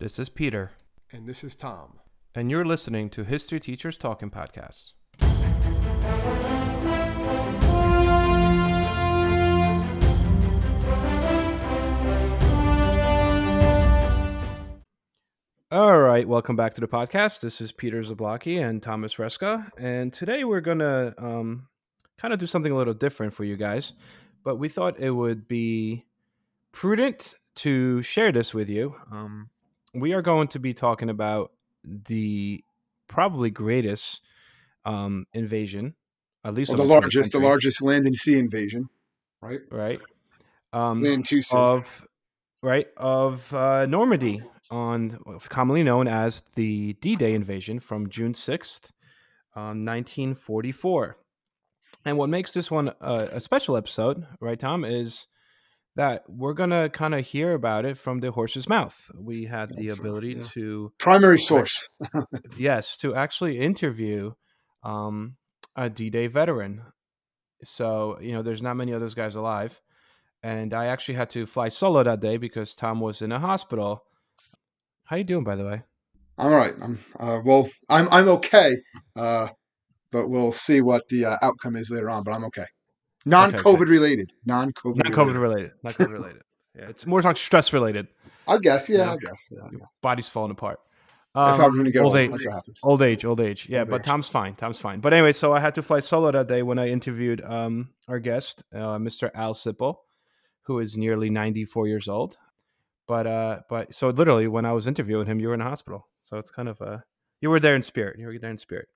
This is Peter, And this is Tom. and you're listening to History Teachers Talking Podcasts. All right, welcome back to the podcast. This is Peter Zablocki and Thomas Reska, and today we're gonna um, kind of do something a little different for you guys. But we thought it would be prudent to share this with you. Um, we are going to be talking about the probably greatest um, invasion, at least Well, the the 20th largest, the largest land and sea invasion, right? right? Um, Land to sea. of right of uh, Normandy on commonly known as the D-Day invasion from June sixth, um, nineteen forty-four. And what makes this one a, a special episode, right, Tom, is that we're gonna kind of hear about it from the horse's mouth. We had the That's right, ability yeah. to Primary source. yes to actually interview um, a d-day veteran so you know there's not many of those guys alive and i actually had to fly solo that day because tom was in a hospital how you doing by the way I'm all right. I'm uh, well. I'm I'm okay. Uh, but we'll see what the uh, outcome is later on. But I'm okay. Non-COVID related. Non-COVID. not covid related. not covid related yeah it's more like stress related I guess. Yeah. Yeah. I guess. Yeah. I guess. body's falling apart That's how Um, we're gonna get old old. age That's what happens. Old age, old age. Yeah, Old but age. Tom's fine. Tom's fine. But anyway, so I had to fly solo that day when I interviewed um, our guest, uh, Mr. Al Sipple, who is nearly 94 years old. But uh, but so literally, when I was interviewing him, you were in the hospital. So it's kind of uh, you were there in spirit. You were there in spirit.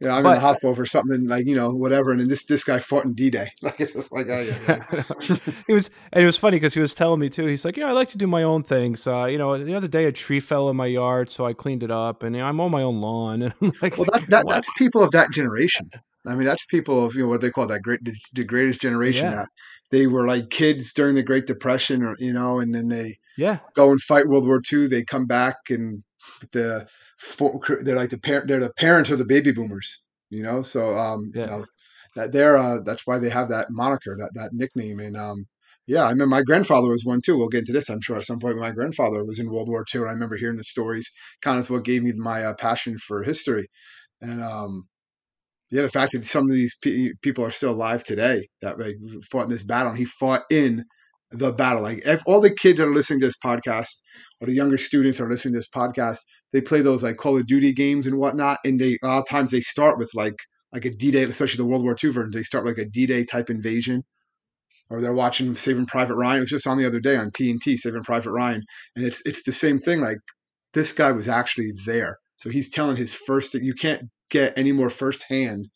Yeah. I'm in the hospital for something like you know whatever, and then this this guy fought in D-Day. Like it's just like oh yeah. yeah. he was, and it was funny because he was telling me too. He's like, you know, I like to do my own things. Uh, you know, the other day a tree fell in my yard, so I cleaned it up, and you know, I'm on my own lawn. And I'm like, Well, that, that that's people of that generation. I mean, that's people of you know what they call that great the, the greatest generation. Yeah. That they were like kids during the Great Depression, or you know, and then they yeah, go and fight World War II. They come back and the for, they're like the parent. They're the parents of the baby boomers. You know, so um, Yeah. you know, that they're uh, that's why they have that moniker, that that nickname, and um. Yeah, I mean my grandfather was one too. We'll get into this, I'm sure, at some point. My grandfather was in World War II, and I remember hearing the stories. Kind of what gave me my uh, passion for history, and um, yeah, the fact that some of these pe- people are still alive today that like fought in this battle, and he fought in the battle. Like if all the kids that are listening to this podcast, or the younger students are listening to this podcast, they play those like Call of Duty games and whatnot, and they a lot of times they start with like like a D Day, especially the World War II version. They start like a D Day type invasion, or they're watching Saving Private Ryan. It was just on the other day on TNT, Saving Private Ryan, and it's it's the same thing. Like this guy was actually there, so he's telling his first. You can't get any more firsthand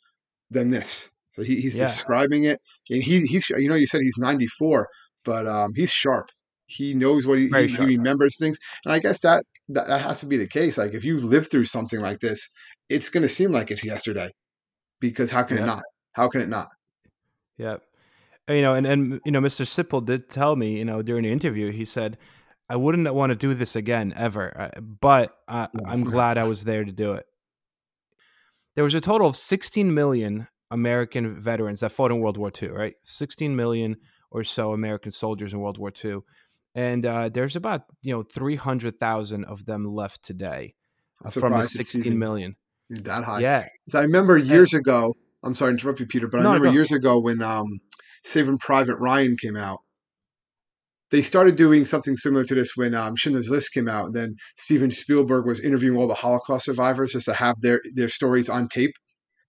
than this. So he, he's Yeah. describing it, and he he's you know you said he's 94, but um, he's sharp. He knows what he, he, he remembers things, and I guess that, that that has to be the case. Like if you live through something like this, it's going to seem like it's yesterday, because how can Yeah. it not? How can it not? Yeah. You know, and, and you know, Mr. Sipple did tell me, you know, during the interview, he said, I wouldn't want to do this again ever, uh, but Yeah. I'm glad I was there to do it. There was a total of 16 million American veterans that fought in World War II, right? 16 million or so American soldiers in World War II. And uh, there's about, you know, 300,000 of them left today uh, from the surprised it's 16 even million. that high. Yeah. So I remember years ago. I'm sorry to interrupt you, Peter, but I remember no. years ago when um, Saving Private Ryan came out. They started doing something similar to this when um, Schindler's List came out. And then Steven Spielberg was interviewing all the Holocaust survivors just to have their their stories on tape,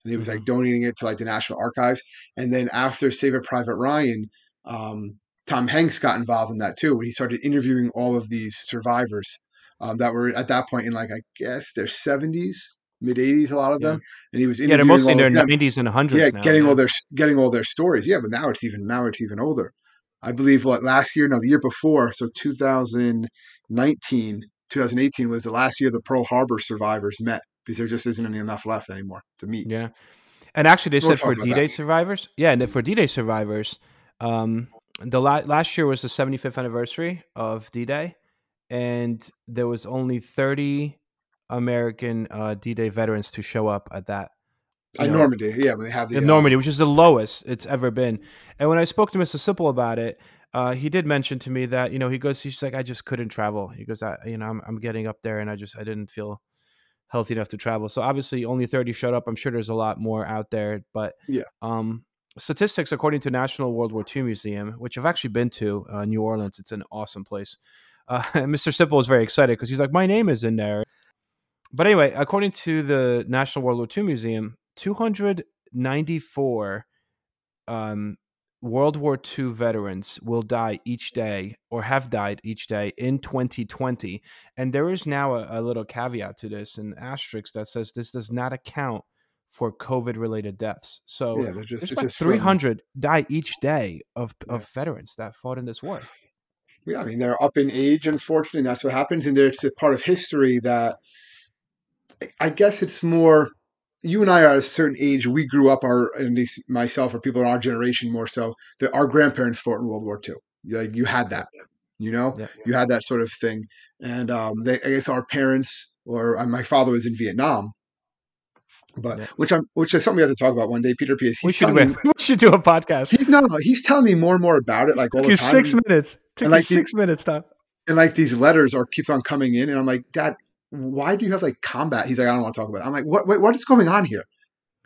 and he was like donating it to like the National Archives. And then after Saving Private Ryan, um, Tom Hanks got involved in that too, when he started interviewing all of these survivors um, that were at that point in like I guess their 70s, mid 80s, a lot of Yeah. them, and he was Yeah, interviewing they're mostly in their. 90s and 100s Yeah, now. getting yeah. all their getting all their stories. Yeah, but now it's even now it's even older. I believe what last year, no, the year before, so 2019, 2018 was the last year the Pearl Harbor survivors met because there just isn't any enough left anymore to meet. Yeah. And actually, they We'll said for D Day that. survivors, yeah, and then for D Day survivors, um, the la- last year was the 75th anniversary of D Day, and there was only 30 American uh, D Day veterans to show up at that. At know, Normandy, yeah, when they have the in uh, Normandy, which is the lowest it's ever been. And when I spoke to Mr. Sipple about it, uh, he did mention to me that you know he goes, he's like, I just couldn't travel. He goes, I you know I'm I'm getting up there and I just I didn't feel healthy enough to travel. So obviously only 30 showed up. I'm sure there's a lot more out there, but Yeah. Um, statistics according to National World War II Museum, which I've actually been to, uh, New Orleans. It's an awesome place. Uh, Mr. Sipple was very excited because he's like, my name is in there. But anyway, according to the National World War II Museum, 294 um, World War II veterans will die each day or have died each day in 2020. And there is now a, a little caveat to this, an asterisk that says this does not account for COVID related deaths. So Yeah, just, there's just throwing- 300 die each day of, Yeah. of veterans that fought in this war. Yeah, I mean they're up in age, unfortunately. and That's what happens, and it's a part of history that I guess it's more. You and I are at a certain age. We grew up, our at least myself or people in our generation more so. That our grandparents fought in World War II. Like you had that, you know, Yeah. you had that sort of thing, and um, they, I guess our parents or uh, my father was in Vietnam. But Yeah. which I'm, which is something we have to talk about one day, Peter P. Is We should, me, we should do a podcast. he's no, he's telling me more and more about it, like all the time. six minutes. Took And like six minutes, Tom. and like these letters are keeps on coming in and i'm like dad why do you have like combat he's like i don't want to talk about it i'm like what wait, what is going on here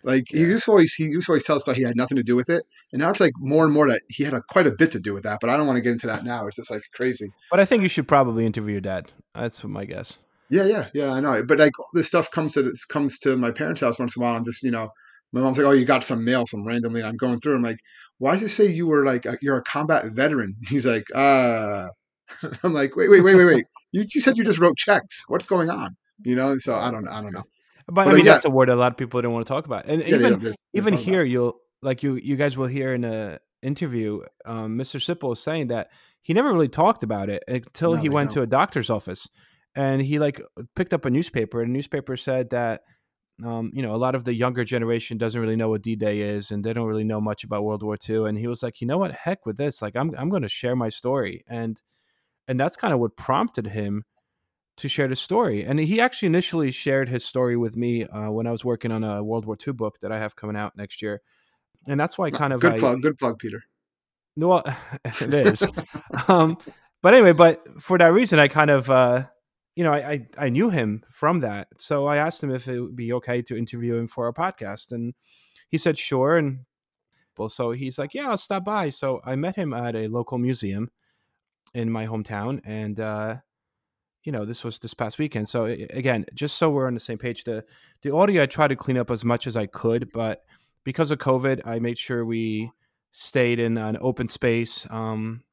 like he used to always he used to always tell us that he had nothing to do with it and now it's like more and more that he had a, quite a bit to do with that but i don't want to get into that now it's just like crazy But I think you should probably interview your dad. That's my guess. Yeah yeah yeah i know but like this stuff comes to this comes to my parents house once in a while i'm just you know my mom's like oh you got some mail some randomly and i'm going through i'm like why does it say you were like a, you're a combat veteran he's like uh i'm like wait wait wait wait wait you, you said you just wrote checks what's going on you know so i don't know. i don't know But, But, I mean, yeah. that's a word a lot of people don't want to talk about. And Yeah, even they even talk about here, you'll like you you guys will hear in a interview, um, Mr. Sipple is saying that he never really talked about it until No, he went don't. to a doctor's office, and he like picked up a newspaper, and the newspaper said that. Um, you know, a lot of the younger generation doesn't really know what D-Day is, and they don't really know much about World War II. And he was like, you know what, heck with this. Like, I'm I'm going to share my story, and and that's kind of what prompted him to share the story. And he actually initially shared his story with me uh, when I was working on a World War II book that I have coming out next year. And that's why kind of good I, plug good plug peter No, Well, it is. um, but anyway, but for that reason, I kind of, uh, you know, I, I I knew him from that, so I asked him if it would be okay to interview him for our podcast, and he said sure. And well, so he's like, yeah, I'll stop by. So I met him at a local museum in my hometown, and uh, you know, this was this past weekend. So again, just so we're on the same page, the the audio I tried to clean up as much as I could, but because of COVID, I made sure we stayed in an open space. Um,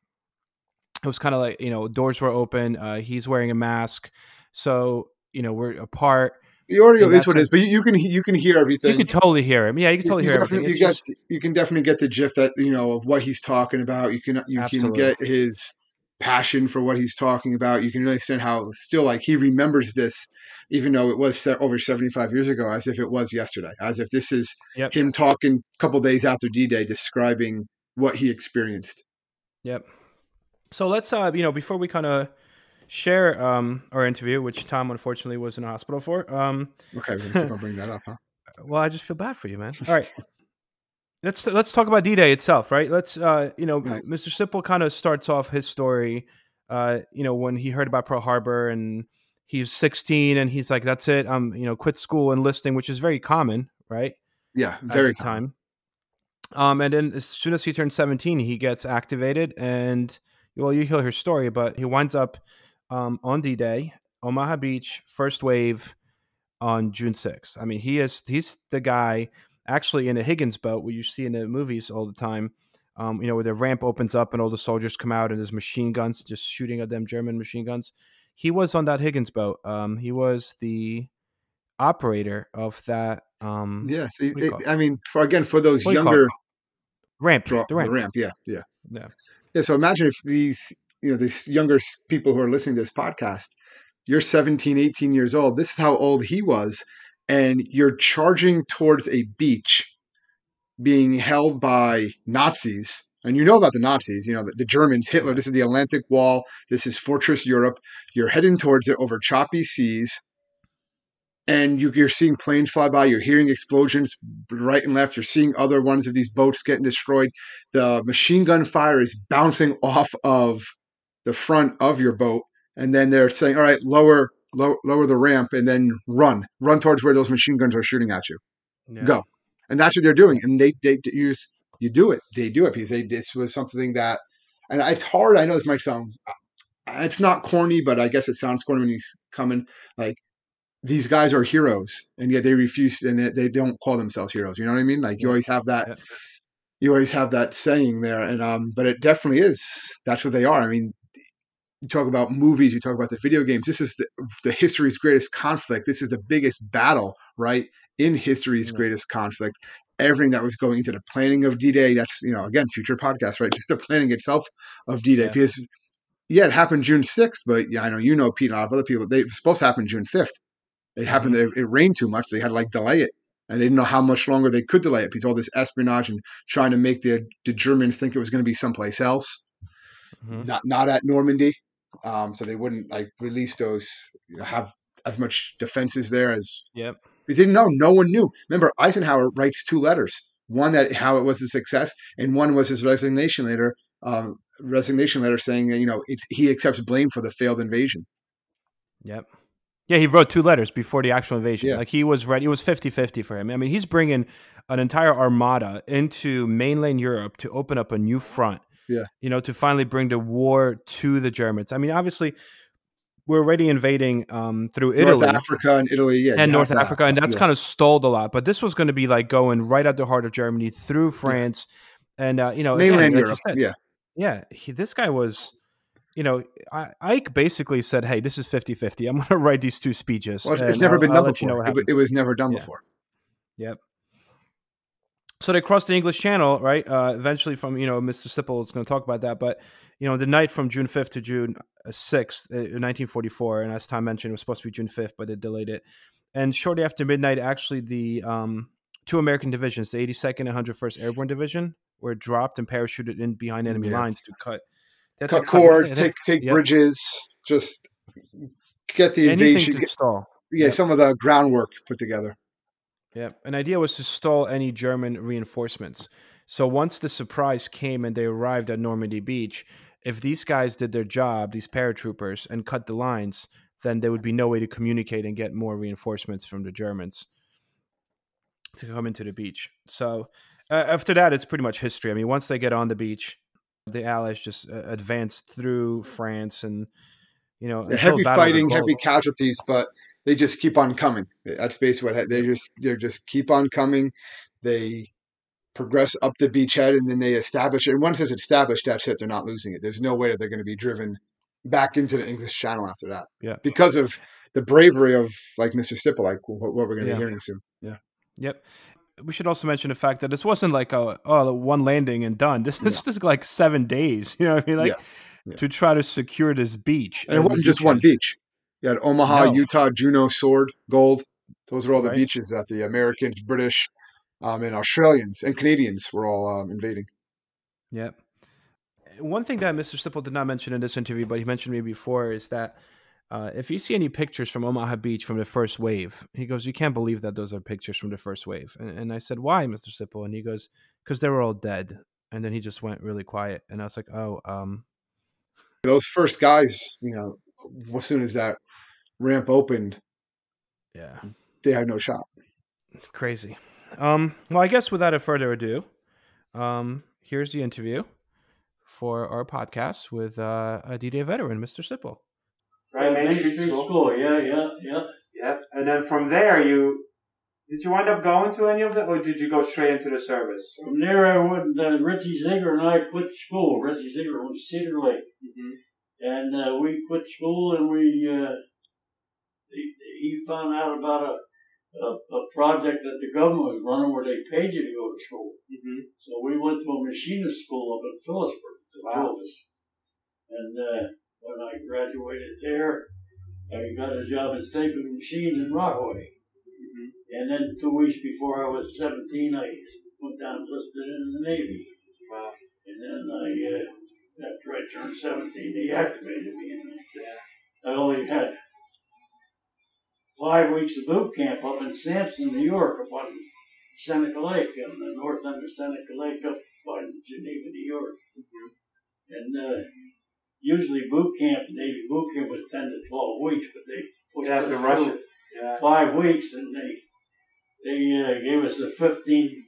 it was kind of like you know doors were open. Uh, he's wearing a mask, so you know we're apart. the audio is what it is but you, can you can hear everything You can totally hear him. Yeah, you can totally you, hear everything. you get just- you can definitely get the gist that you know of what he's talking about you can you Absolutely. can get his passion for what he's talking about you can really understand how still like he remembers this even though it was over 75 years ago as if it was yesterday as if this is Yep. him talking a couple days after d-day describing what he experienced Yep. So let's uh you know before we kind of share um our interview, which Tom unfortunately was in the hospital for. Um, okay we're gonna keep that up huh well, I just feel bad for you, man. All right. Let's let's talk about D-Day itself, right? Let's uh you know, Right. Mr. Sipple kind of starts off his story uh you know when he heard about Pearl Harbor and he's 16 and he's like that's it. I'm you know quit school enlisting, which is very common, right? yeah very time. Um, and then as soon as he turns 17, he gets activated, and well, you hear his story, but he winds up um, on D Day, Omaha Beach, first wave on June 6th. I mean, he is he's the guy actually in a Higgins boat, what you see in the movies all the time. Um, you know, where the ramp opens up and all the soldiers come out and there's machine guns just shooting at them German machine guns. He was on that Higgins boat. Um, he was the operator of that um, yeah see, What do you it- it? i mean for again for those What do you call it? younger ramp. draw, the ramp. ramp yeah yeah Yeah. Yeah, so imagine if these, you know, these younger people who are listening to this podcast, you're 17, 18 years old. This is how old he was. And you're charging towards a beach being held by Nazis. And you know about the Nazis, you know, the, the Germans, Hitler. This is the Atlantic Wall. This is Fortress Europe. You're heading towards it over choppy seas. And you, you're seeing planes fly by. You're hearing explosions right and left. You're seeing other ones of these boats getting destroyed. The machine gun fire is bouncing off of the front of your boat, and then they're saying, "All right, lower, lower, lower the ramp, and then run, run towards where those machine guns are shooting at you. Yeah. Go." And that's what they're doing, and they they use you do it. They do it because they this was something that, and it's hard. I know this might sound, uh, it's not corny, but I guess it sounds corny when you come in like these guys are heroes and yet they refuse and they don't call themselves heroes you know what i mean like you always have that Yeah. you always have that saying there and um but it definitely is that's what they are i mean you talk about movies you talk about the video games this is the, the history's greatest conflict this is the biggest battle right in history's Yeah. greatest conflict everything that was going into the planning of d-day that's you know again future podcast right just the planning itself of d-day Yeah. because yeah it happened june 6th but yeah i know you know pete and a lot of other people they it was supposed to happen june 5th it happened Mm-hmm. that it rained too much. They had to like delay it. And they didn't know how much longer they could delay it because all this espionage and trying to make the, the Germans think it was going to be someplace else, Mhm. not not at Normandy. Um, so they wouldn't like release those, you know, have as much defenses there as Yep. because they didn't know. No one knew. Remember, Eisenhower writes two letters. One that how it was a success, and one was his resignation letter. Um, resignation letter saying that you know it's, he accepts blame for the failed invasion. Yep. Yeah, he wrote two letters before the actual invasion. Yeah. Like he was ready. It was 50-50 for him. I mean, he's bringing an entire armada into mainland Europe to open up a new front. Yeah. You know, to finally bring the war to the Germans. I mean, obviously, we're already invading um, through Italy North Africa and Italy, yeah, and North have that. Africa, and that's Yeah. kind of stalled a lot. But this was going to be like going right at the heart of Germany through France, and uh, you know, again, mainland like you Europe. said, yeah, yeah, he, this guy was, you know, I, Ike basically said, "Hey, this is 50-50. I'm going to write these two speeches." well, it's, it's never I'll- been done let you know before. it, it was never done Yeah. before. Yep. So they crossed the English Channel, right? Uh, eventually, from you know, Mr. Sipple is going to talk about that, but you know, the night from June fifth to June uh, sixth, uh, nineteen forty four, and as Tom mentioned, it was supposed to be June fifth, but they delayed it. And shortly after midnight, actually, the um, two American divisions, the eighty second and hundred first Airborne Division, were dropped and parachuted in behind enemy Yeah. lines to cut. To Cut cords, take take yep. bridges, just get the anything invasion. to Get, stall. yeah, Yep. some of the groundwork put together. Yeah, an idea was to stall any German reinforcements. So once the surprise came and they arrived at Normandy Beach, if these guys did their job, these paratroopers, and cut the lines, then there would be no way to communicate and get more reinforcements from the Germans to come into the beach. So uh, after that, it's pretty much history. I mean, once they get on the beach, the Allies just uh, advance through France and you know heavy Battle of the fighting, heavy casualties, but they just keep on coming. That's basically what they just they just keep on coming. They progress up the beachhead and then they establish it. And once it's established, that's it. They're not losing it. There's no way that they're going to be driven back into the English Channel after that. Yeah. because of the bravery of like Mr. Sipple, like what, what we're going to Yeah. be hearing soon. Yeah, Yep. We should also mention the fact that this wasn't like a oh one landing and done. This this just like seven days. You know what I mean? Like Yeah. Yeah. to try to secure this beach. and it wasn't just one beach. You had Omaha, No. Utah, Juno, Sword, Gold. Those were all the Right. beaches that the Americans, British, um, and Australians and Canadians were all um, invading. Yep. One thing that Mr. Sipple did not mention in this interview, but he mentioned me before, is that uh, if you see any pictures from Omaha Beach from the first wave, he goes, "You can't believe that those are pictures from the first wave." And, and I said, "Why, Mr. Sipple? And he goes, "Because they were all dead." And then he just went really quiet, and I was like, "Oh, um, Those first guys, you know, as soon as that ramp opened, yeah." they had no shot. Crazy. Um, well, I guess without a further ado, um, here's the interview for our podcast with uh, a D-Day veteran, Mr. Sipple. Right, Main Street School. Yeah, yeah, yeah. Yep. And then from there, you did you wind up going to any of that, or did you go straight into the service? From there, I went. Uh, Richie Ziegler and I quit school. Richie Ziegler from Cedar Lake, Mm-hmm. and uh, we quit school, and we uh, he, he found out about a, a a project that the government was running where they paid you to go to school. Mm-hmm. So we went to a machinist school up in Phillipsburg, the two Wow. of us. And uh, when I graduated there, I got a job at Stapling Machines in Rockaway. And then two weeks before I was 17, I went down and enlisted in the Navy. Wow. And then I, uh, after I turned 17, they activated me. And I only had five weeks of boot camp up in Sampson, New York, up on Seneca Lake, on the north end of Seneca Lake, up by Geneva, New York. And uh, usually boot camp, Navy boot camp was 10 to 12 weeks, but they pushed have us to rush it. Yeah. five weeks, and they they uh, gave us a 15,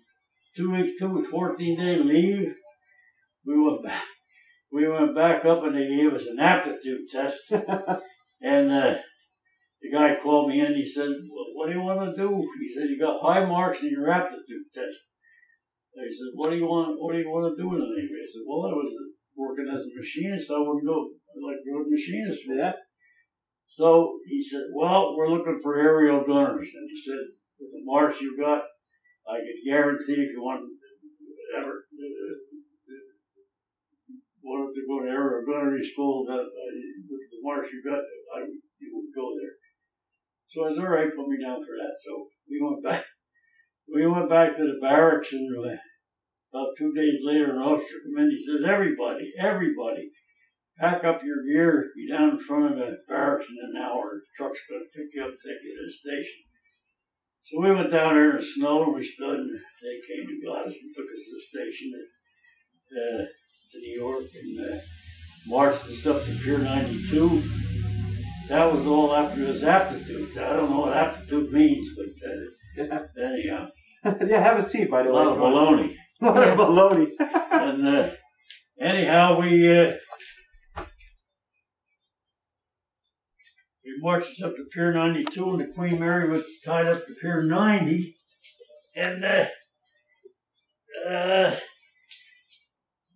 two week, two week, 14 day leave. We went back. We went back up, and they gave us an aptitude test. and uh, the guy called me in. He said, well, "What do you want to do?" He said, "You got high marks in your aptitude test." I said, "What do you want? What do you want to do in the Navy?" I said, "Well, I was working as a machinist. I wouldn't go. Like road machinist." for that. So he said, Well, we're looking for aerial gunners. And he said, With the marks you've got, I could guarantee if you want ever wanted to go to aerial gunnery school, that uh, with the marks you've got, I, you would go there. So I was all right, put me down for that. So we went back. We went back to the barracks, and uh, about two days later, an officer came in. He said, "Everybody, everybody, pack up your gear, be down in front of the barracks in an hour. The truck's going to pick you up, take you to the station. So we went down there in the snow and we stood, and they came and got us and took us to the station at, uh, to New York and uh, marched us up to Pier 92. That was all after his aptitude. I don't know what aptitude means, but uh, anyhow, yeah, have a seat, by the way. A lot of baloney. A lot of baloney. and uh, anyhow, we uh, we marched us up to Pier 92, and the Queen Mary was tied up to Pier 90, and uh, uh,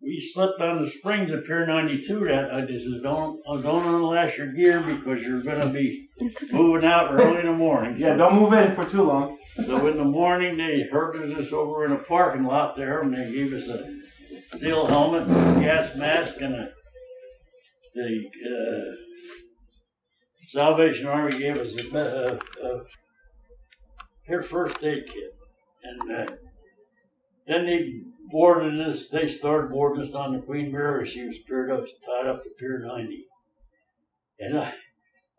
we slipped on the springs at Pier 92. That I just says, don't uh, don't unlash your gear because you're going to be moving out early in the morning. Yeah, don't move in for too long. So in the morning, they herded us over in a parking lot there, and they gave us a steel helmet, a gas mask, and a the uh, Salvation Army gave us a, a, a here first aid kit, and uh, then they us. They started boarding us on the Queen Mary. She was paired up, tied up to Pier 90, and I,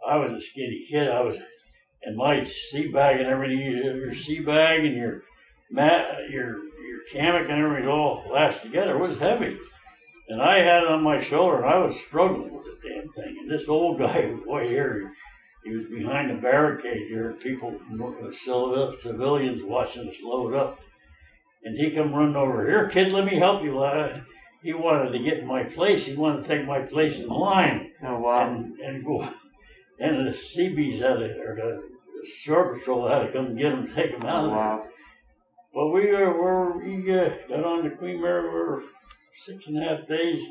I was a skinny kid. I was and my sea bag and everything, your sea bag and your mat, your your hammock and everything all lashed together it was heavy. And I had it on my shoulder and I was struggling with the damn thing. And this old guy way here. He was behind the barricade here, people, civilians watching us load up. And he come running over here, kid, let me help you. Uh, he wanted to get in my place. He wanted to take my place in the line Oh, wow. and, and go. And the Seabees had to, or the Shore Patrol had to come get him, take him out Oh, of there. wow. Well, we uh, were, we uh, got on the Queen Mary. We were six and a half days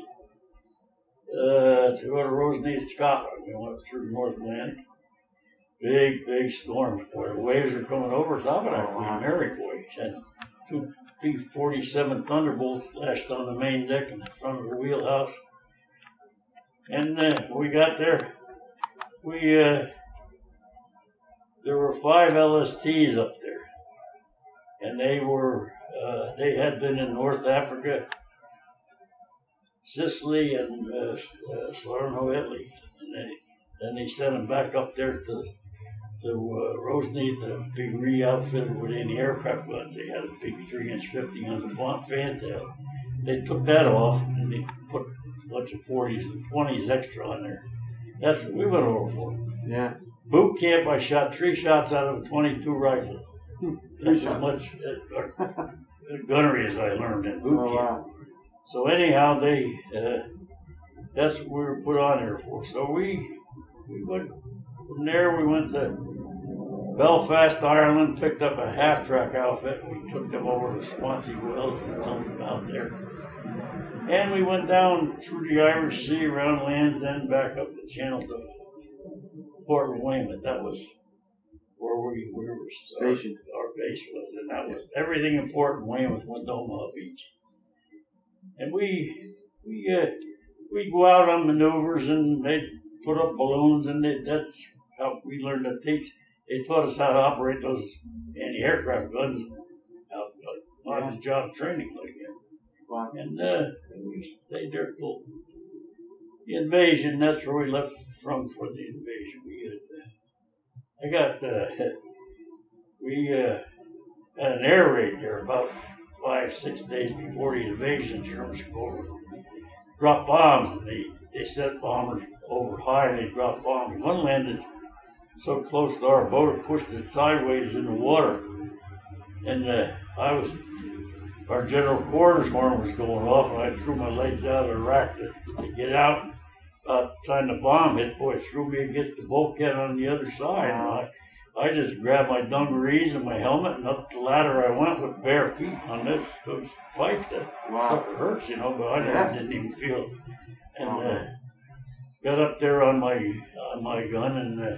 uh, to go to Rosneath, Scotland. We went through North Atlantic. Big, big storm. Boy, the waves are coming over top of that Oh, Queen. Mary, boy. Had two P-47 Thunderbolts lashed on the main deck in front of the wheelhouse. And uh, we got there. We uh, there were five LSTs up there, and they were uh, they had been in North Africa, Sicily, and uh, uh, Salerno, Italy, and they, then they sent them back up there to to uh, Rosneath to be re-outfitted with anti-aircraft guns. They had a big three-inch 50 on the front fantail. They took that off and they put a bunch of 40s and 20s extra on there. That's what we went overboard. Yeah. Boot camp, I shot three shots out of a 22 rifle. Three That's as much uh, uh, gunnery as I learned in boot Oh, camp. wow. So anyhow, they uh, that's what we were put on there for. So we we went from there. We went to Belfast, Ireland. Picked up a half track outfit. We took them over to Swansea Wales and dumped them out there. And we went down through the Irish Sea, around land, then back up the channel to Port Weymouth. That was where we, we were Stationed. Our, our base was, and that was everything in Port Weymouth went to Omaha Beach. And we we uh, we go out on maneuvers and they put up balloons and they, that's how we learned to teach. They taught us how to operate those anti-aircraft guns out on the job training like that. Wow. And uh, we stayed there till the invasion. That's where we left from for the invasion. We had, uh, I got uh, we uh, had an air raid there about five six days before the invasion. Germans go over, drop bombs, and they they sent bombers over high and they dropped bombs. One landed so close to our boat it pushed it sideways in the water, and uh, I was our general quarters horn was going off, and I threw my legs out of the rack to, to get out. About the time the bomb hit, boy, it threw me against the bulkhead on the other side. And I, I just grabbed my dungarees and my helmet, and up the ladder I went with bare feet on this those pipes. That Wow. sucker hurts, you know, but I didn't, Yeah. didn't even feel it. And Wow. uh, got up there on my on my gun and. Uh,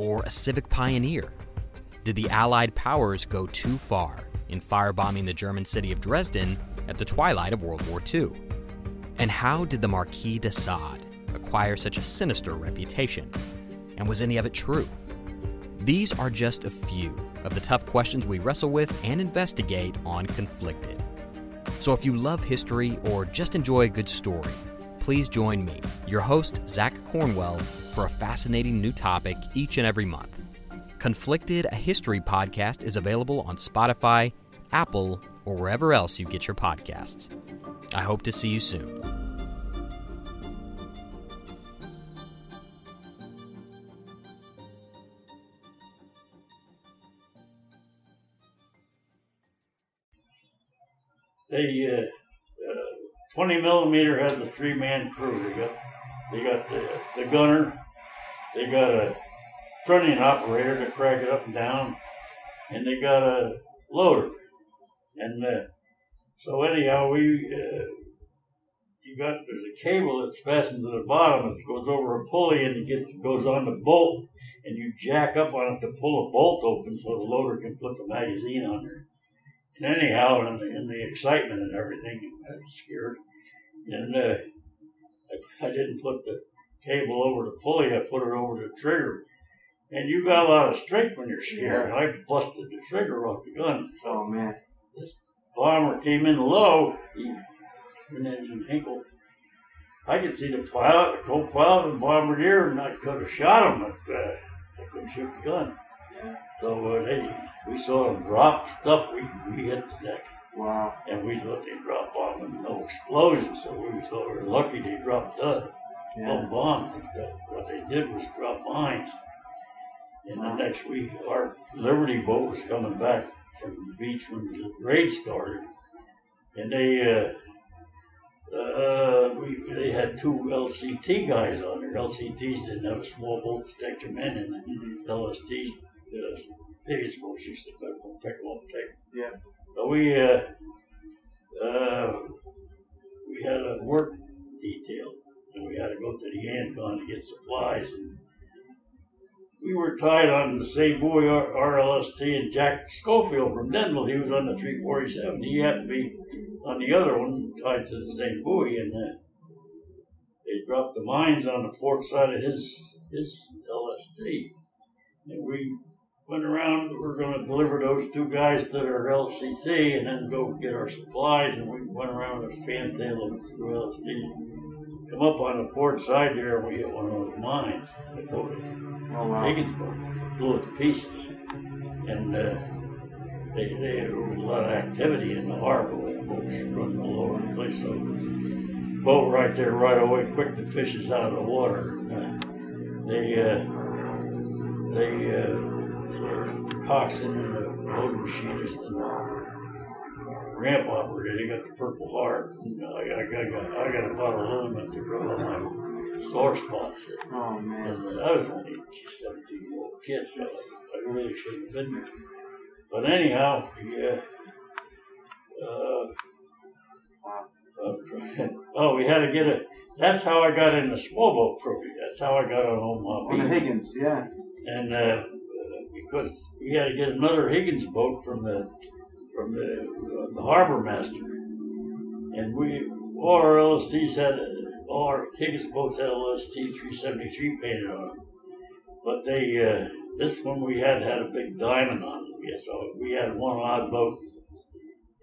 or a civic pioneer? Did the Allied powers go too far in firebombing the German city of Dresden at the twilight of World War II? And how did the Marquis de Sade acquire such a sinister reputation? And was any of it true? These are just a few of the tough questions we wrestle with and investigate on Conflicted. So if you love history or just enjoy a good story, please join me, your host, Zach Cornwell, for a fascinating new topic each and every month. Conflicted, a history podcast, is available on Spotify, Apple, or wherever else you get your podcasts. I hope to see you soon. they uh, uh, 20 millimeter has a three man crew. They got they got the, the gunner, they got a trunnion operator to crack it up and down, and they got a loader. And uh, so anyhow, we uh, you got there's a cable that's fastened to the bottom. It goes over a pulley and it gets goes on the bolt, and you jack up on it to pull a bolt open so the loader can put the magazine on there. And anyhow, in the, in the excitement and everything, I was scared. And uh, I, didn't put the cable over the pulley, I put it over the trigger. And you got a lot of strength when you're scared. I busted the trigger off the gun. So Oh man. This bomber came in low, he twin engine Heinkel. I could see the pilot, the co-pilot, and bombardier, and I could have shot him, but uh, I couldn't shoot the gun. So uh, they, we saw them drop stuff. We, we hit the deck, Wow. and we thought they dropped bombs and no explosion. So we thought we were lucky they dropped uh, no bombs. What they did was drop mines. And the next week, our Liberty boat was coming back from the beach when the raid started, and they uh, uh, we they had two LCT guys on there. LCTs didn't have a small boat to take them in, and LST, the biggest boats used to pick them, pick them up, take Yeah. We uh, uh, we had a work detail, and we had to go to the Ancon to get supplies. And we were tied on the same buoy, R- RLST, and Jack Schofield from Denville. He was on the 347. He had to be on the other one, tied to the same buoy, and uh, they dropped the mines on the port side of his his LST. And we went around. we're going to deliver those two guys to their LCT and then go get our supplies. And we went around with a fantail of the LST. Come up on the port side there, and we hit one of those mines. The boat was Oh wow. Higgins boat blew it to pieces. And uh, they, they, there was a lot of activity in the harbor with boats running all over the place. So boat right there right away, quick the fishes out of the water. And, uh, they uh, they the coxswain and the loading machine the ramp operator, they got the Purple Heart. And I got, I got, I got a bottle of liniment to rub on my sore spots. Oh man. And I was only a 17 year old kid, so I really shouldn't have been there. But anyhow, yeah. Uh, uh, oh, we had to get a. That's how I got in the small boat crew. That's how I got on Omaha On the Higgins, yeah. and uh, because we had to get another Higgins boat from the from the, uh, the harbor master, and we all our LSTs had all our Higgins boats had LST 373 painted on them, but they uh, this one we had had a big diamond on it. Yeah, so we had one odd boat,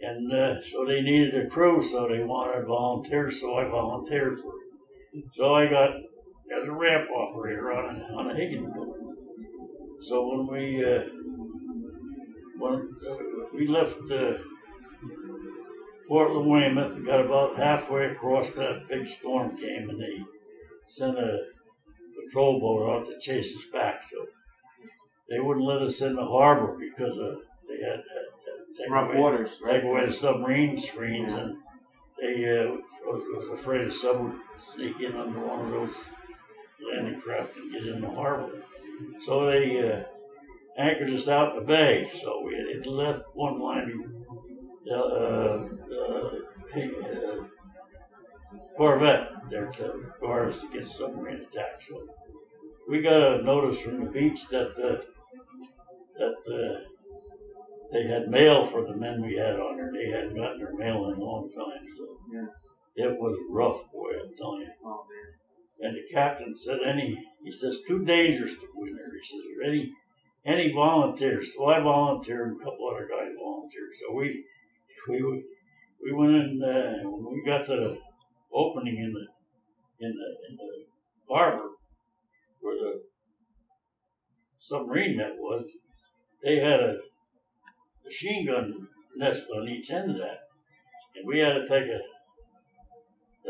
and uh, so they needed a crew, so they wanted volunteers, so I volunteered for it. So I got as a ramp operator on a, on a Higgins boat. So when we uh, when uh, we left uh, Portland Weymouth, got about halfway across that big storm came, and they sent a patrol boat out to chase us back. So they wouldn't let us in the harbor because uh, they had, had, had Rough away, waters, right? take away the submarine screens, Yeah. and they uh, was, was afraid a sub would sneak in under one of those landing craft and get in the harbor. So they uh, anchored us out in the bay. So we had left one line, uh, uh, uh, Corvette there to guard us against submarine attack. So we got a notice from the beach that uh, that uh, they had mail for the men we had on there. They hadn't gotten their mail in a long time. So Yeah. it was rough, boy, I'm telling you. Oh man. And the captain said, any, he says, too dangerous to go in there. He says, "Are any, volunteers? So I volunteered, and a couple other guys volunteered. So we, we, we went in, uh, when we got the opening in the, in the, in the harbor where the submarine net was, they had a machine gun nest on each end of that. And we had to take a,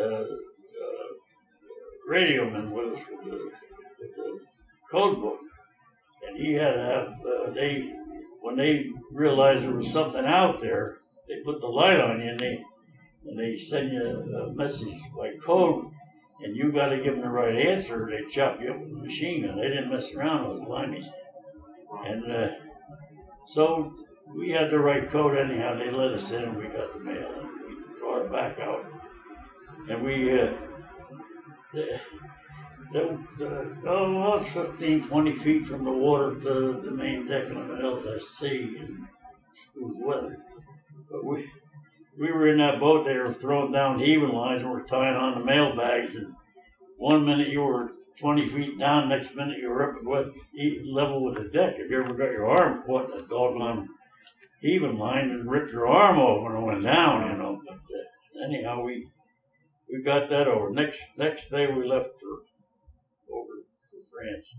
uh, radioman with us with the, with the code book, and he had to have uh, they when they realized there was something out there, they put the light on you and they and they send you a message by code, and you got to give them the right answer. or They chop you up with a machine gun. They didn't mess around with limeys, and uh, so we had the right code anyhow. They let us in, and we got the mail, and we brought it back out, and we. Uh, the, the, the, oh, well, it's 15, 20 feet from the water to the main deck of an LST in smooth weather. But we, we were in that boat, they were throwing down heaving lines and we're tying on the mail bags. And one minute you were 20 feet down, next minute you were up e- level with the deck. If you ever got your arm caught in a doggone heaving line and ripped your arm over and went down, you know. But uh, anyhow, we we got that over. Next next day we left for over to France.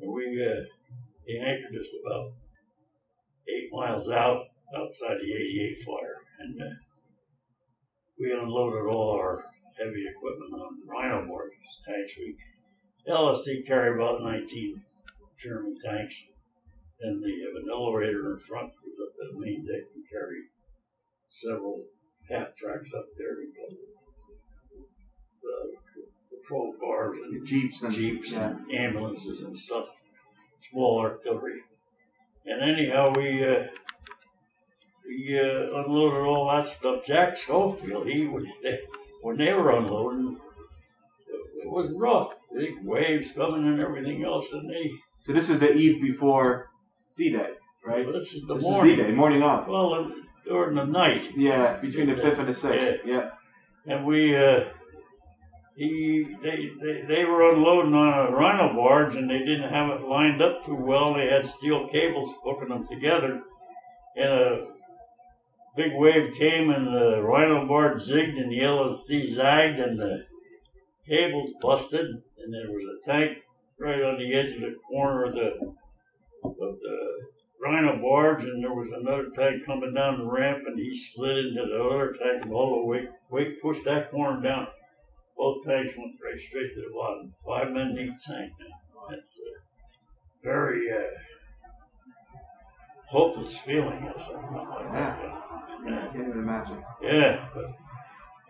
And we uh, anchored us about eight miles out outside the 88 flyer, and uh, we unloaded all our heavy equipment on Rhino board tanks. We LST carried about 19 Sherman tanks, and have an elevator in front goes up the main deck and carry several half tracks up there go the patrol cars and Jeeps and jeeps Yeah. and ambulances and stuff, small artillery. And anyhow, we uh, we uh, unloaded all that stuff. Jack Schofield, he would they, when they were unloading, it, was rough. Big waves coming and everything else, and they. So this is the eve before D-Day, right? Well, this is the this morning. is D-Day, morning off. Well, during the night, Yeah, between the fifth and the sixth. Yeah. and we uh, he they, they they were unloading on a rhino barge and they didn't have it lined up too well. They had steel cables hooking them together, and a big wave came and the rhino barge zigged and the LST zagged and the cables busted and there was a tank right on the edge of the corner of the of the rhino barge and there was another tank coming down the ramp and he slid into the other tank and all the way, way pushed that corner down. Both tanks went right straight to the bottom. Five men deep tank now. That's a very uh, hopeless feeling or something like that. I Yeah. can't even imagine. Yeah, but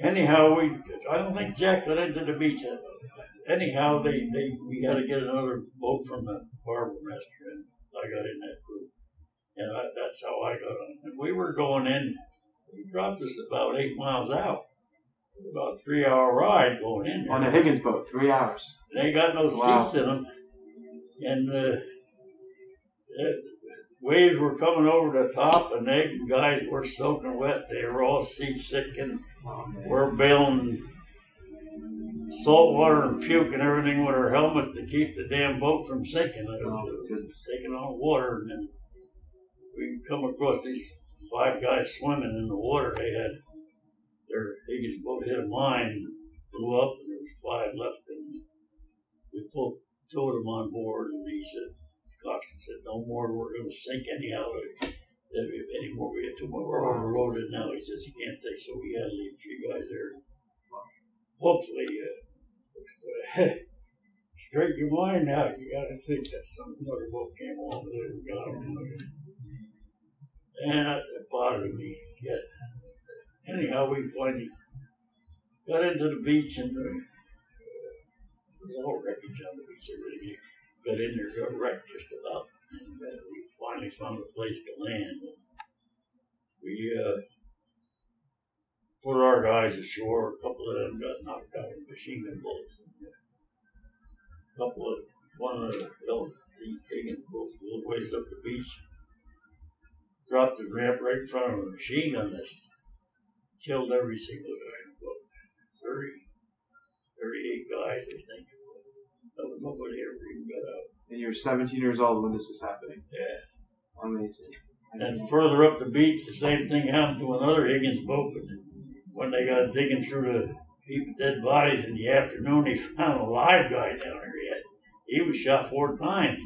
anyhow, we I don't think Jack got into the beach. Anyhow, they, they we had to get another boat from the harbor master, and I got in that group, and I, that's how I got on. And we were going in. We dropped us about eight miles out. About a three hour ride going in there. On the Higgins boat, three hours. They ain't got no Wow. seats in them. and uh, waves were coming over the top, and they guys were soaking wet. They were all seasick, and we're bailing salt water and puke and everything with our helmets to keep the damn boat from sinking. It was, Oh, it was taking on water, and then we come across these five guys swimming in the water. They had their Higgins boat hit a mine, blew up, and there was five left. And we pulled of them on board, and he said, coxswain said, "No more. We're going to sink anyhow. If any more, we get two more. We're overloaded now." He says, "You can't take." So we had to leave a few guys there. Hopefully, uh, straighten your mind out. You got to think that some other boat came along there and got them. And that bothered me. We finally got into the beach and uh, there was all wreckage on the beach. Everything got in there, got wrecked just about, and uh, we finally found a place to land. We uh, put our guys ashore. A couple of them got knocked out with machine gun bullets. And, uh, a couple of one of the L- the Higgins boats a little ways up the beach dropped the ramp right in front of a machine gun nest. Killed every single guy in the boat. 30, 38 guys, I think. it was. Nobody ever even got out. And you're 17 years old when this was happening. Yeah. Amazing. And further up the beach, the same thing happened to another Higgins boat. But when they got digging through the heap of dead bodies in the afternoon, they found a live guy down there yet. He was shot four times.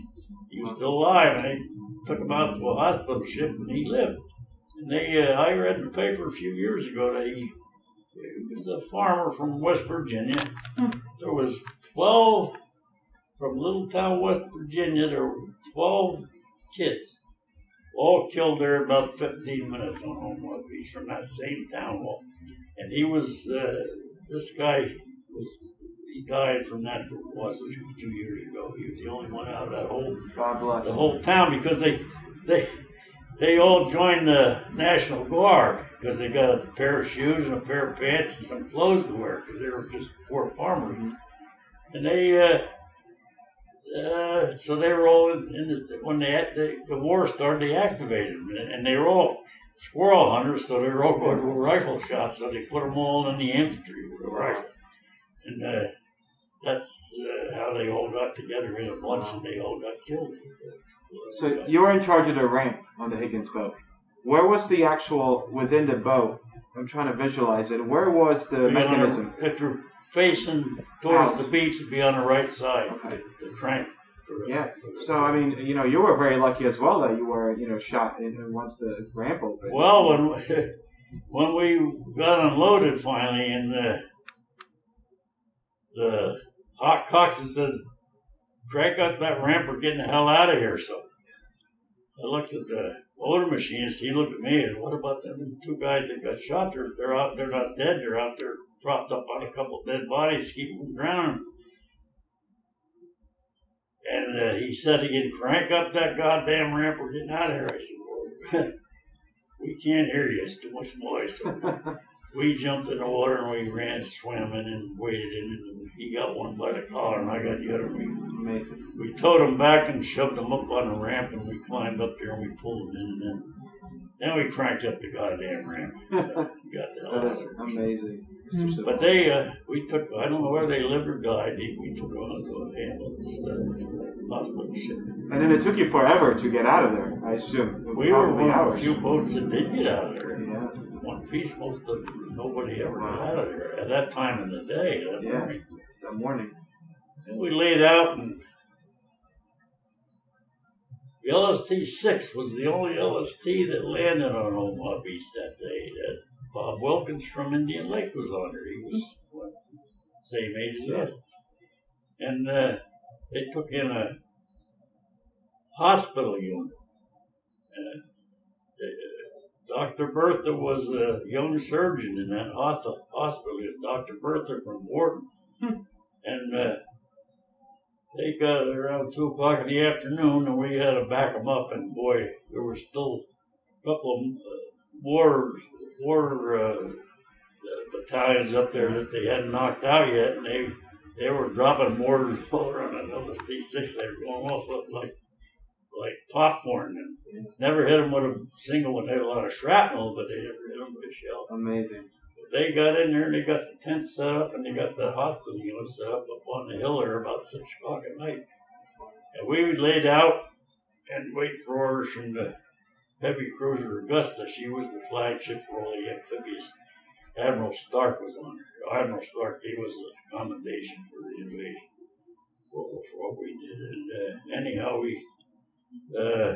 He was still alive, and they took him out to a hospital ship, and he lived. And they, uh, I read in the paper a few years ago that he, he was a farmer from West Virginia. There was 12 from little town West Virginia. There were 12 kids all killed there about 15 minutes on Omaha Beach from that same town hall. And he was, uh, this guy was, he died from natural causes two years ago. He was the only one out of that whole, God bless. the whole town because they, they, they all joined the National Guard because they got a pair of shoes and a pair of pants and some clothes to wear because they were just poor farmers. And they, uh, uh, so they were all in, this, when they, they the war started, they activated them, and, they were all squirrel hunters, so they were all going to rifle shots, so they put them all in the infantry with a rifle, and uh, that's uh, how they all got together in a bunch, and they all got killed. So you were in charge of the ramp on the Higgins boat. Where was the actual within the boat? I'm trying to visualize it. Where was the Be mechanism? if you're facing towards Out. the beach, it'd be on the right side. Okay. The, the crank. Yeah. So I mean, you know, you were very lucky as well that you were, you know, shot in, in once the ramp opened. Well, when when we got unloaded finally, and the the hot coxswain says, "Crank up that ramp. We're getting the hell out of here." So I looked at the motor machinist. He looked at me and, "What about them two guys that got shot? They're they're out. They're not dead. They're out there propped up on a couple of dead bodies, keeping them drowning." And uh, he said again, crank up that goddamn ramp. We're getting out of here. I said, we can't hear you. It's too much noise. So we jumped in the water and we ran swimming and waded in. And he got one by the collar and I got the other. We, Amazing. we towed him back and shoved him up on the ramp and we climbed up there and we pulled him in. And then, then we cranked up the goddamn ramp. Got the hell That out is of there. amazing. But they, uh, we took, I don't know where they lived or died. We took them on to a ambulance, uh, hospital ship. And then it took you forever to get out of there. I assume. We were Probably one of the few boats that did get out of there. Piece, most of nobody ever got out of there at that time in the day. That Yeah. morning. That morning. And we laid out, and the LST six was the only LST that landed on Omaha Beach that day. That Bob Wilkins from Indian Lake was on there. He was what, same age as us, and uh, they took in a hospital unit. Uh, Dr. Bertha was a young surgeon in that hospi- hospital. Dr. Bertha from Wharton. And uh, they got it around 2 o'clock in the afternoon, and we had to back them up. And boy, there were still a couple of uh, war, war uh, uh, battalions up there that they hadn't knocked out yet. And they they were dropping mortars all around that LST-6. They were going off like like popcorn and never hit them with a single one. They had a lot of shrapnel, but they never hit them with a shell. Amazing. They got in there and they got the tent set up and they got the hospital unit set up up on the hill there about six o'clock at night. And we would laid out and wait for orders from the heavy cruiser Augusta. She was the flagship for all the amphibious. Admiral Stark was on her. Admiral Stark gave us a commendation for the invasion for, for what we did. And uh, anyhow, we uh,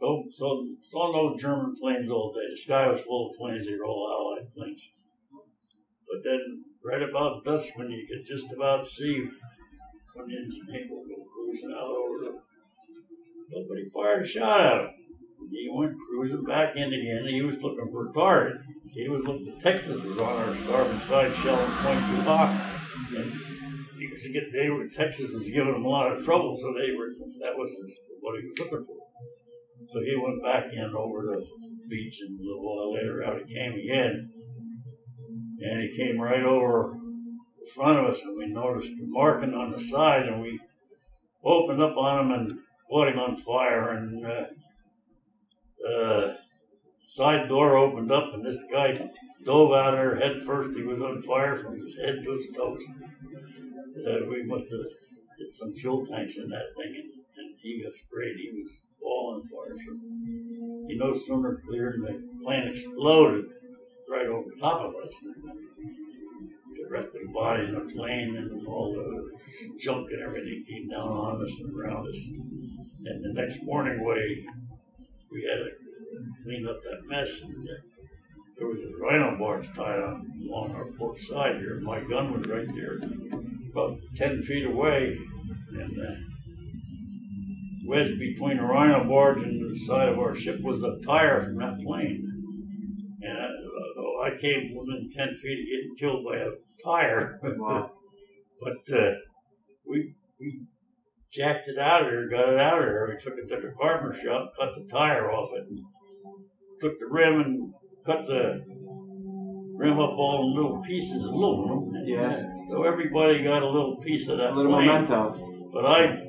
so, so saw no German planes all day. The sky was full of planes. They were all Allied planes. But then, right about dusk, when you could just about see when the Heinkel go cruising out over the, nobody fired a shot at him. He went cruising back in again. He was looking for a target. He was looking. Texas was on our starboard side, shelling Pointe du Hoc. Was get. They were Texas was giving him a lot of trouble, so they were. That was his, what he was looking for. So he went back in over the beach, and a little while later, out he came again, and he came right over in front of us, and we noticed the marking on the side, and we opened up on him and put him on fire, and. Uh, uh, side door opened up and this guy dove out there head first. He was on fire from his head to his toes. We must have hit some fuel tanks in that thing and, and he got sprayed. He was all on fire. He no sooner cleared than the plane exploded right over top of us. The rest of the bodies in the plane and all the junk and everything came down on us and around us. And the next morning, we we had to clean up that mess. And uh, there was a rhino barge tied on along our port side here. My gun was right there, about 10 feet away. And uh, wedged between the rhino barge and the side of our ship was a tire from that plane. And uh, I came within 10 feet of getting killed by a tire. Wow. but uh, we, we jacked it out of there, got it out of there. We took it to the barber shop, cut the tire off it, and took the rim and cut the rim up all in little pieces of aluminum. And, Yeah. uh, So everybody got a little piece of that A little plane. memento. But I,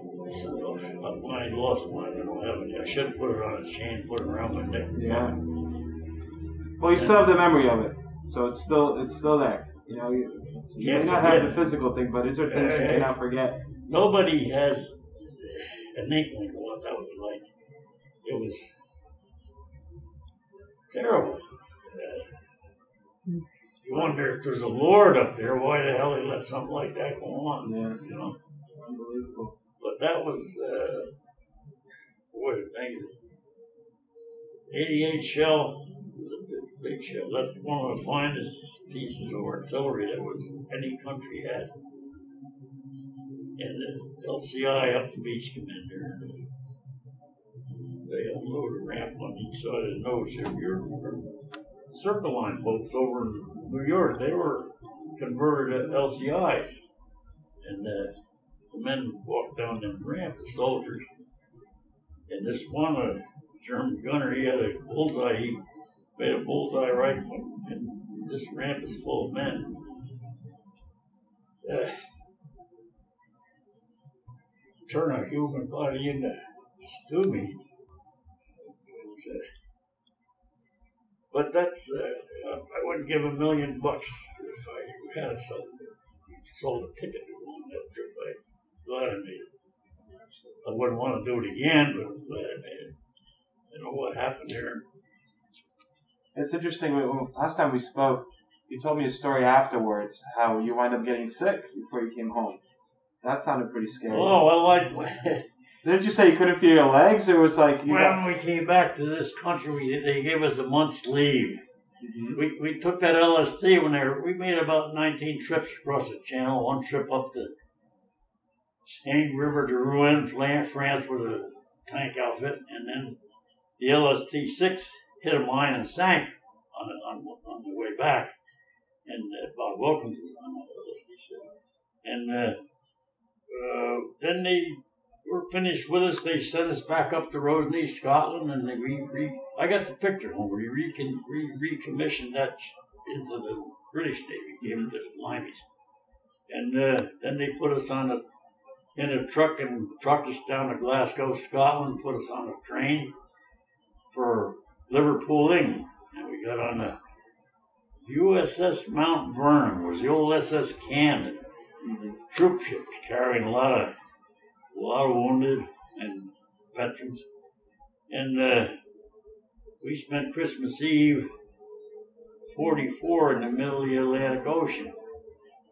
so, I lost mine. I don't have it. I should have put it on a chain, put it around my neck. Yeah. Well, you still have the memory of it, so it's still it's still there. You know, you, you may not have the physical thing, but these are things you Eh. cannot forget. Nobody has an inkling of what that was like. It was terrible. You wonder if there's a Lord up there, why the hell he let something like that go on? Yeah. You know? Unbelievable. But that was, uh, boy, the thing. 88 shell was a big, big shell. That's one of the finest pieces of artillery that was any country had. And the LCI up the beach commander. They unload a ramp on each side of the nose. If you're circle line boats over in New York, they were converted to LCIs. And uh, the men walked down them ramp, the soldiers. And this one uh, German gunner, he had a bullseye. He made a bullseye right, and this ramp is full of men. Uh, turn a human body into stew meat. It's, uh, but that's, uh, I wouldn't give a million bucks if I had sold, sold a ticket to one that trip. I'm glad I made it. I wouldn't want to do it again, but I'm glad I made it. You know what happened here? It's interesting. when- Last time we spoke, you told me a story afterwards how you wind up getting sick before you came home. That sounded pretty scary. Oh, well, like Didn't you say you couldn't feel your legs? It was like you got, when we came back to this country, we, they gave us a month's leave. Mhm. We, we took that LST when they were, we made about 19 trips across the channel, one trip up the Seine River to Rouen, France with a tank outfit, and then the LST 6 hit a mine and sank on the, on, on the way back. And uh, Bob Wilkins was on that LST 6. And uh, uh, then they were finished with us. They sent us back up to Rosneath, Scotland, and they re, re I got the picture home. We recon, re, recommissioned that into the British Navy, gave it to the Limeys. And uh, then they put us on a in a truck and trucked us down to Glasgow, Scotland, put us on a train for Liverpool, England. And we got on the USS Mount Vernon, was the old SS Camden. Mhm. Troop ships carrying a lot of a lot of wounded and veterans. And uh, we spent Christmas Eve 44 in the middle of the Atlantic Ocean.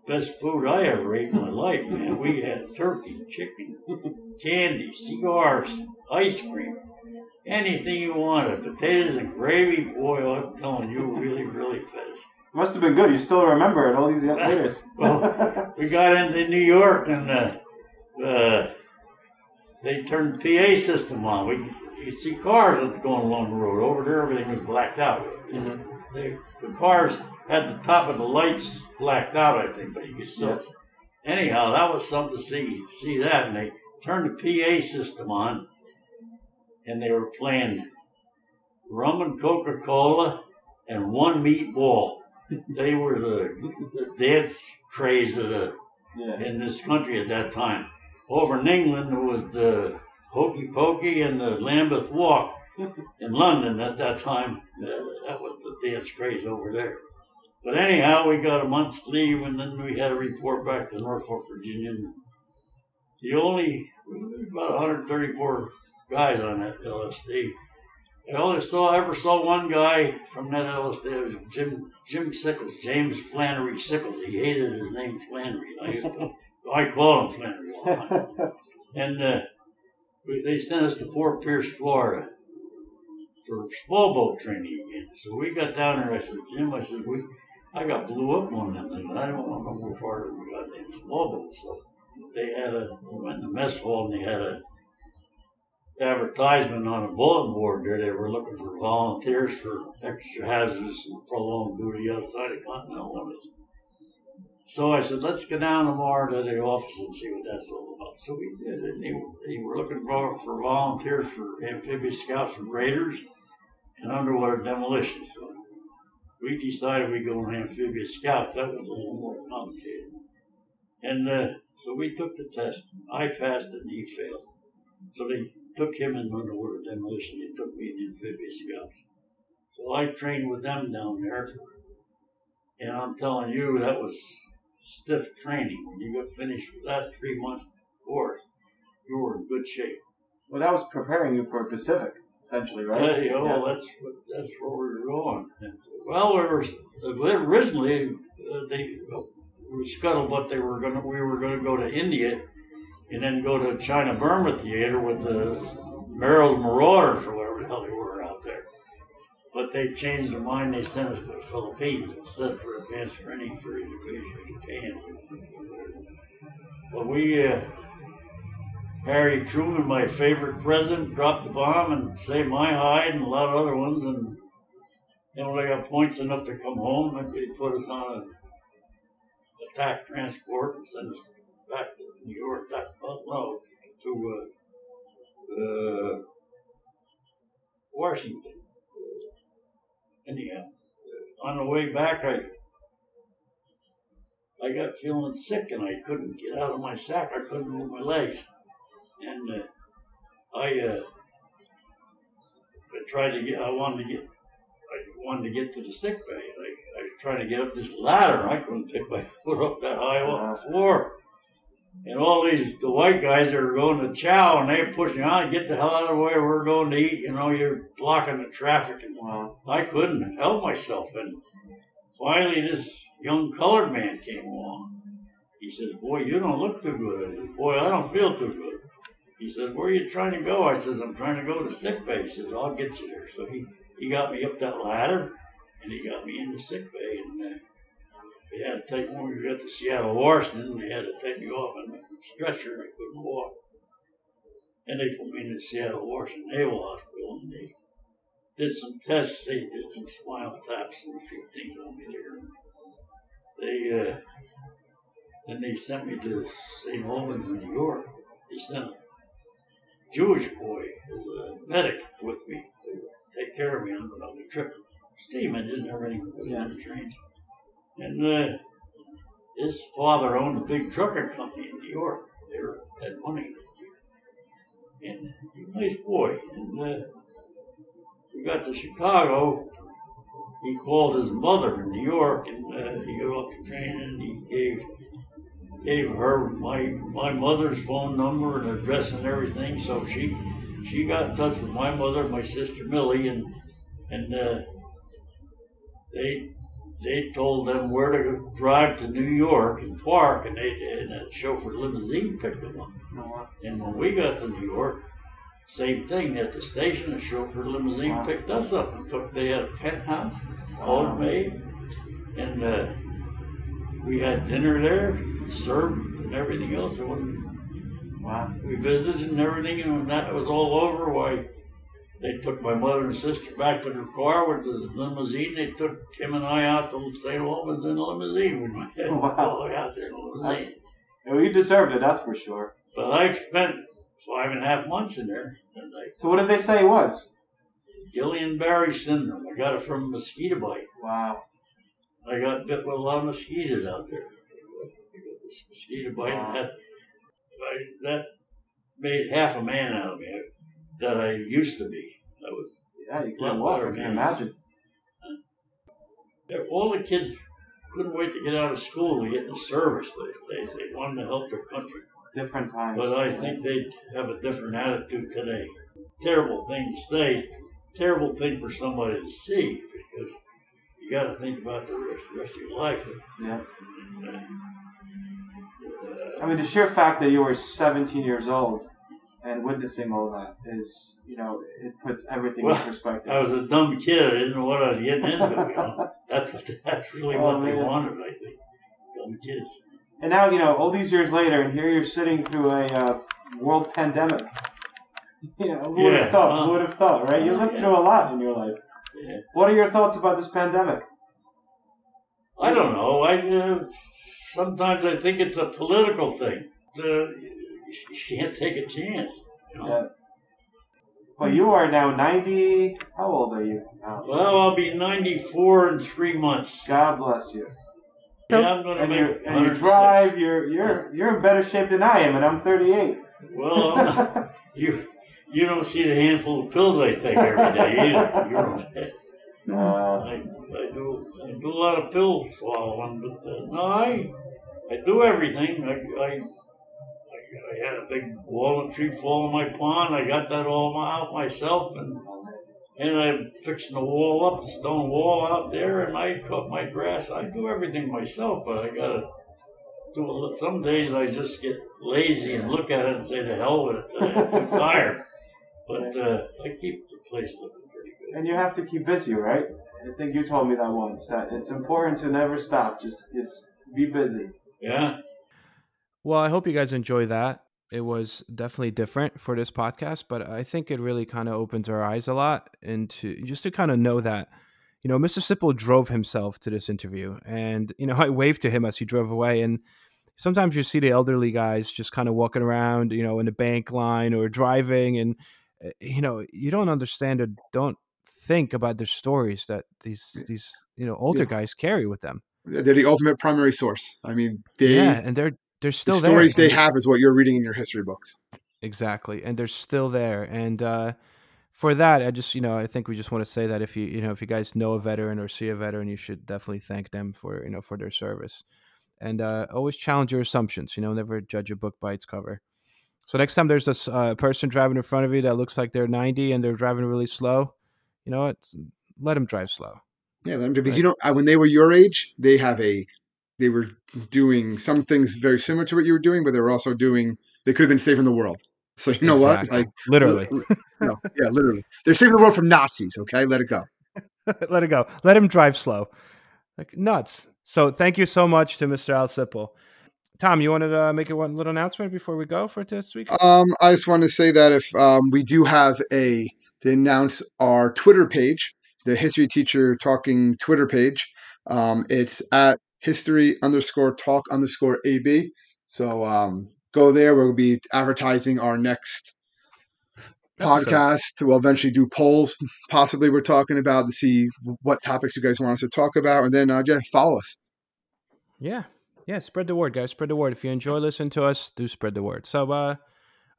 Best food I ever ate in my life, man. We had turkey, chicken, candy, cigars, ice cream, anything you wanted. Potatoes and gravy, boy, I'm telling you, really, really fed. Must have been good. You still remember it all these years. Well, we got into New York and uh, uh, they turned the PA system on. We you could see cars going along the road. Over there, everything was blacked out. Mhm. They, the cars had the top of the lights blacked out, I think, but you could still. Yes. Anyhow, that was something to see. See that, and they turned the PA system on, and they were playing rum and Coca Cola and one meatball. they were the, the dance craze of the yeah. in this country at that time. Over in England, there was the Hokey Pokey and the Lambeth Walk in London at that time. That, was the dance craze over there. But anyhow, we got a month's leave, and then we had to report back to Norfolk, Virginia. The only about 134 guys on that LST. I only saw ever saw one guy from that LST. It was Jim Jim Sickles, James Flannery Sickles. He hated his name Flannery. I, called him Flannery. And uh, we, they sent us to Fort Pierce, Florida, for small boat training again. So we got down there. I said, Jim, I said, we, I got blew up one of them. I don't want no more part of the goddamn small boat. So they had a we went in the mess hall and they had a advertisement on a bulletin board there. They were looking for volunteers for extra hazardous and prolonged duty outside of continental limits. So I said, let's go down tomorrow to the office and see what that's all about. So we did, and they, they were looking for, for volunteers for amphibious scouts and raiders and underwater demolition. So we decided we'd go on amphibious scouts. That was a little more complicated. And uh, so we took the test. I passed and he failed. So they took him in underwater demolition. They took me in amphibious scouts. So I trained with them down there. And I'm telling you, that was stiff training. When you got finished with that three months before, you were in good shape. Well, that was preparing you for Pacific, essentially, right? Hey, oh, that's what, that's where we were going. And, well, we were originally uh, they were scuttlebutt. They were gonna we were gonna go to India and then go to China Burma Theater with the Merrill Marauders or whatever the hell they were. But they changed their mind. They sent us to the Philippines instead for advanced training for Japan. But we. Uh, Harry Truman, my favorite president, dropped the bomb and saved my hide and a lot of other ones. And then when they got points enough to come home, then they put us on a attack transport and sent us back to New York. That, oh, no, to uh, uh, Washington. Anyhow, on the way back, I I got feeling sick and I couldn't get out of my sack. I couldn't move my legs and uh, I, uh, I tried to get. I wanted to get. I wanted to get to the sick bay. I, I was trying to get up this ladder. I couldn't pick my foot up that high off the floor. And all these the white guys that were going to chow, and they were pushing on. Get the hell out of the way. We're going to eat. You know, you're blocking the traffic. And Wow. I couldn't help myself. And finally, this young colored man came along. He says, "Boy, you don't look too good." I said, "Boy, I don't feel too good." He says, "Where are you trying to go?" I says, "I'm trying to go to sick bay." He says, "I'll get you there." So he, he got me up that ladder, and he got me into sick bay, to take when we got to Seattle Washington. They had to take me off on a stretcher. I couldn't walk, and they put me in the Seattle Washington Naval Hospital, and they did some tests. They did some spinal taps and a few things on me there. They uh, then they sent me to St. Albans in New York. They sent a Jewish boy as a medic with me to take care of me on, the trip. Steam engine and everything was on the train. And uh, his father owned a big trucker company in New York. They had money. And he was a nice boy. And uh, we got to Chicago. He called his mother in New York, and uh, he got off the train and he gave gave her my my mother's phone number and address and everything. So she she got in touch with my mother, my sister Millie, and and uh, they they told them where to drive to New York and park, and they and a chauffeur limousine picked them up. And when we got to New York, same thing at the station. A chauffeur limousine picked us up and took. They had a penthouse, all made, and uh, we had dinner there, served, and everything else. And when Wow. we visited and everything, and when that was all over, why they took my mother and sister back to their car with the limousine. They took Kim and I out to St. Albans in the limousine. We went Wow. all the way out there in the limousine. Well, you deserved it, that's for sure. But I spent five and a half months in there. And I, So what did they say it was? Guillain-Barré syndrome. I got it from a mosquito bite. Wow. I got bit with a lot of mosquitoes out there. I got this mosquito bite and that, I, that made half a man out of me that I used to be. I was Yeah, you couldn't walk. I can man. imagine. all the kids couldn't wait to get out of school to get in the service those days. They wanted to help their country. Different times. But I think they have a different attitude today. Terrible thing to say, terrible thing for somebody to see because you got to think about the rest, rest of your life. Yeah. Uh, I mean, the sheer fact that you were 17 years old and witnessing all that is, you know, it puts everything Well, in perspective. I was a dumb kid. I didn't know what I was getting into. You know? That's what, that's really Oh, what they wanted. I think dumb kids. and now, you know, all these years later, and here you're sitting through a uh, world pandemic. You know, who would have thought? well, who would have thought, right? You uh, lived yeah. through a lot in your life. Yeah. What are your thoughts about this pandemic? I don't know. I uh, sometimes I think it's a political thing. Uh, you can't take a chance. You know? Yeah. Well, you are now 90. How old are you now? Well, I'll be 94 in three months. God bless you. Yeah, I'm going to And make you, and you 106. drive. You're you're you're in better shape than I am, and I'm 38. Well, I'm not, you you don't see the handful of pills I take every day either. You don't. uh, I, I do I do a lot of pill swallowing, but uh, no, I I do everything. I, I I had a big walnut tree fall in my pond. I got that all out myself, and and I'm fixing the wall up, the stone wall out there, and I cut my grass. I do everything myself, but I gotta do a little. Some days I just get lazy and look at it and say, "The hell with it,". I'm tired. But uh, I keep the place looking pretty good. and you have to keep busy, right? I think you told me that once. That it's important to never stop. Just just be busy. Yeah. Well, I hope you guys enjoy that. It was definitely different for this podcast, but I think it really kind of opens our eyes a lot into just to kind of know that, you know, Mr. Sipple drove himself to this interview. And, you know, I waved to him as he drove away. And sometimes you see the elderly guys just kind of walking around, you know, in the bank line or driving. And, uh, you know, you don't understand or don't think about the stories that these, these, you know, older Yeah. guys carry with them. They're the ultimate primary source. I mean, they yeah. And they're, they're the still stories there. they have is what you're reading in your history books. Exactly, and they're still there. And uh, for that, I just you know I think we just want to say that if you you know if you guys know a veteran or see a veteran, you should definitely thank them for you know for their service, and uh, always challenge your assumptions. You know, never judge a book by its cover. So next time there's a uh, person driving in front of you that looks like they're 90 and they're driving really slow, you know what? Let them drive slow. Yeah, let them because you know when they were your age, they have a they were doing some things very similar to what you were doing, but they were also doing they could have been saving the world. So you know Exactly. what? Like Literally, li- no, yeah, literally, they're saving the world from Nazis. Okay, let it go. let it go. Let him drive slow, like nuts. So thank you so much to Mr. Al Sipple. Tom, you wanted to make a one little announcement before we go for this week? Um, I just want to say that if um, we do have a to announce our Twitter page, the History Teacher Talking Twitter page. Um, it's at history underscore talk underscore ab. So um, go there. We'll be advertising our next podcast. We'll eventually do polls. Possibly, we're talking about to see what topics you guys want us to talk about, and then uh, yeah, follow us. Yeah. Yeah, spread the word, guys. Spread the word. If you enjoy listening to us, do spread the word. So, uh,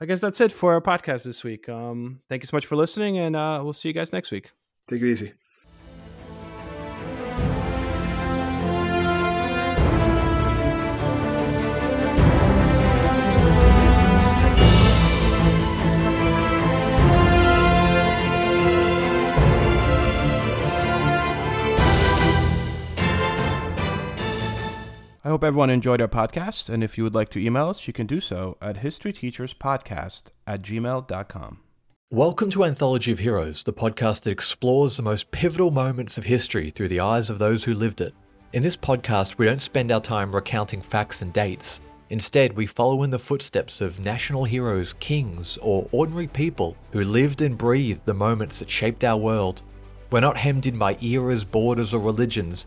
I guess that's it for our podcast this week. Um, thank you so much for listening, and uh, we'll see you guys next week. Take it easy. Hope everyone enjoyed our podcast, and if you would like to email us, you can do so at historyteacherspodcast at gmail.com. Welcome to Anthology of Heroes, the podcast that explores the most pivotal moments of history through the eyes of those who lived it. In this podcast, we don't spend our time recounting facts and dates. Instead, we follow in the footsteps of national heroes, kings, or ordinary people who lived and breathed the moments that shaped our world. We're not hemmed in by eras, borders, or religions.